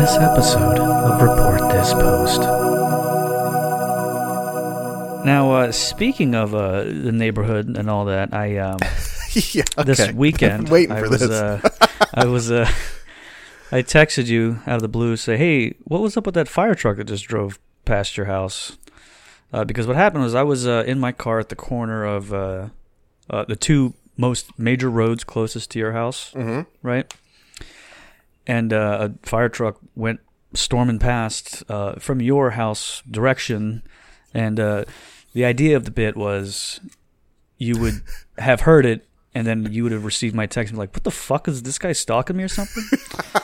this episode of Report This Post. Now, uh, speaking of uh, the neighborhood and all that, I um, yeah, this weekend waiting I for was this. uh, I was uh, I texted you out of the blue say, "Hey, what was up with that fire truck that just drove past your house?" Uh, because what happened was I was uh, in my car at the corner of uh, uh, the two most major roads closest to your house, Mhm. right? And uh, a fire truck went storming past uh, from your house direction, and uh, the idea of the bit was you would have heard it, and then you would have received my text and be like, "What the fuck is this guy stalking me or something?"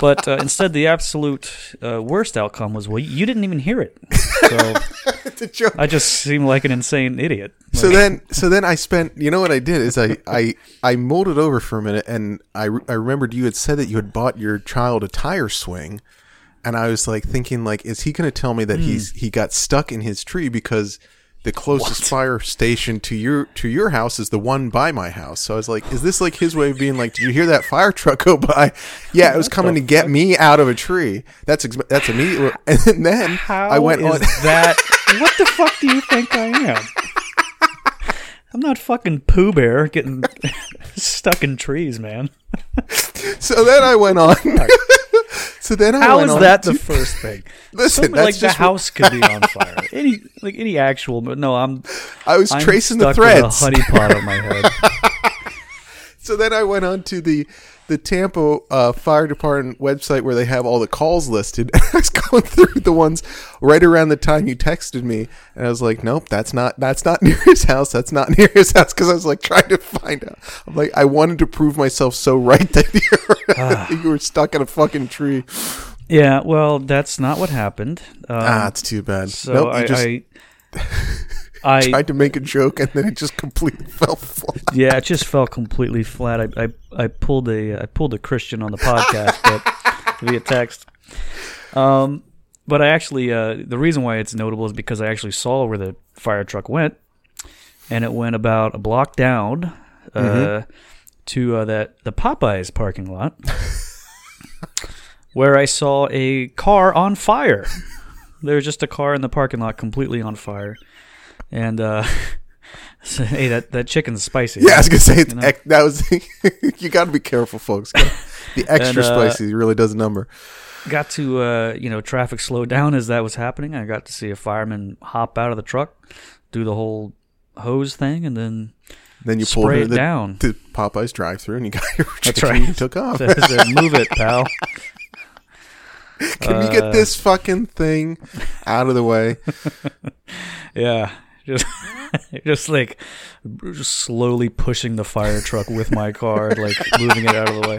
but uh, instead, the absolute uh, worst outcome was, well, you didn't even hear it. So. I just seemed like an insane idiot. so then, so then I spent. You know what I did is I I I mulled it over for a minute, and I I remembered you had said that you had bought your child a tire swing, and I was like thinking like, is he going to tell me that he's he got stuck in his tree because the closest fire station to your to your house is the one by my house. So I was like, is this like his way of being like, did you hear that fire truck go by? Yeah, it was coming to get me out of a tree. That's ex- that's immediate. And then how I went is on. that? What the fuck do you think I am? I'm not fucking Pooh Bear getting stuck in trees, man. So then I went on. So then I How is that to- the first thing? Listen, Something like the house could be on fire. Any like any actual, but no, I'm. I was I'm tracing the threads. a honey pot on my head. So then I went on to the the Tampa uh, Fire Department website where they have all the calls listed. I was going through the ones right around the time you texted me, and I was like, "Nope, that's not that's not near his house. That's not near his house." Because I was like trying to find out. I'm like, I wanted to prove myself so right that you were, you were stuck in a fucking tree. Yeah, well, that's not what happened. Um, ah, it's too bad. so nope, I, just I, I tried to make a joke and then it just completely fell flat. yeah, it just fell completely flat. I, I, I pulled a I pulled a Christian on the podcast, but via text. Um, but I actually uh, the reason why it's notable is because I actually saw where the fire truck went, and it went about a block down uh, to uh, that the Popeyes parking lot, where I saw a car on fire. There was just a car in the parking lot completely on fire, and uh, so, hey, that that chicken's spicy. Yeah, I was gonna say it's You know? ex- that was. you got to be careful, folks. The extra And, uh, spicy really does a number. got to uh, you know traffic slowed down as that was happening. I got to see a fireman hop out of the truck, do the whole hose thing, and then Then you pulled it the, down. to Popeyes drive-through, and you got your That's chicken right. you took off. said, "Move it, pal." Can we Uh, get this fucking thing out of the way? Yeah, just just like just slowly pushing the fire truck with my car, like moving it out of the way.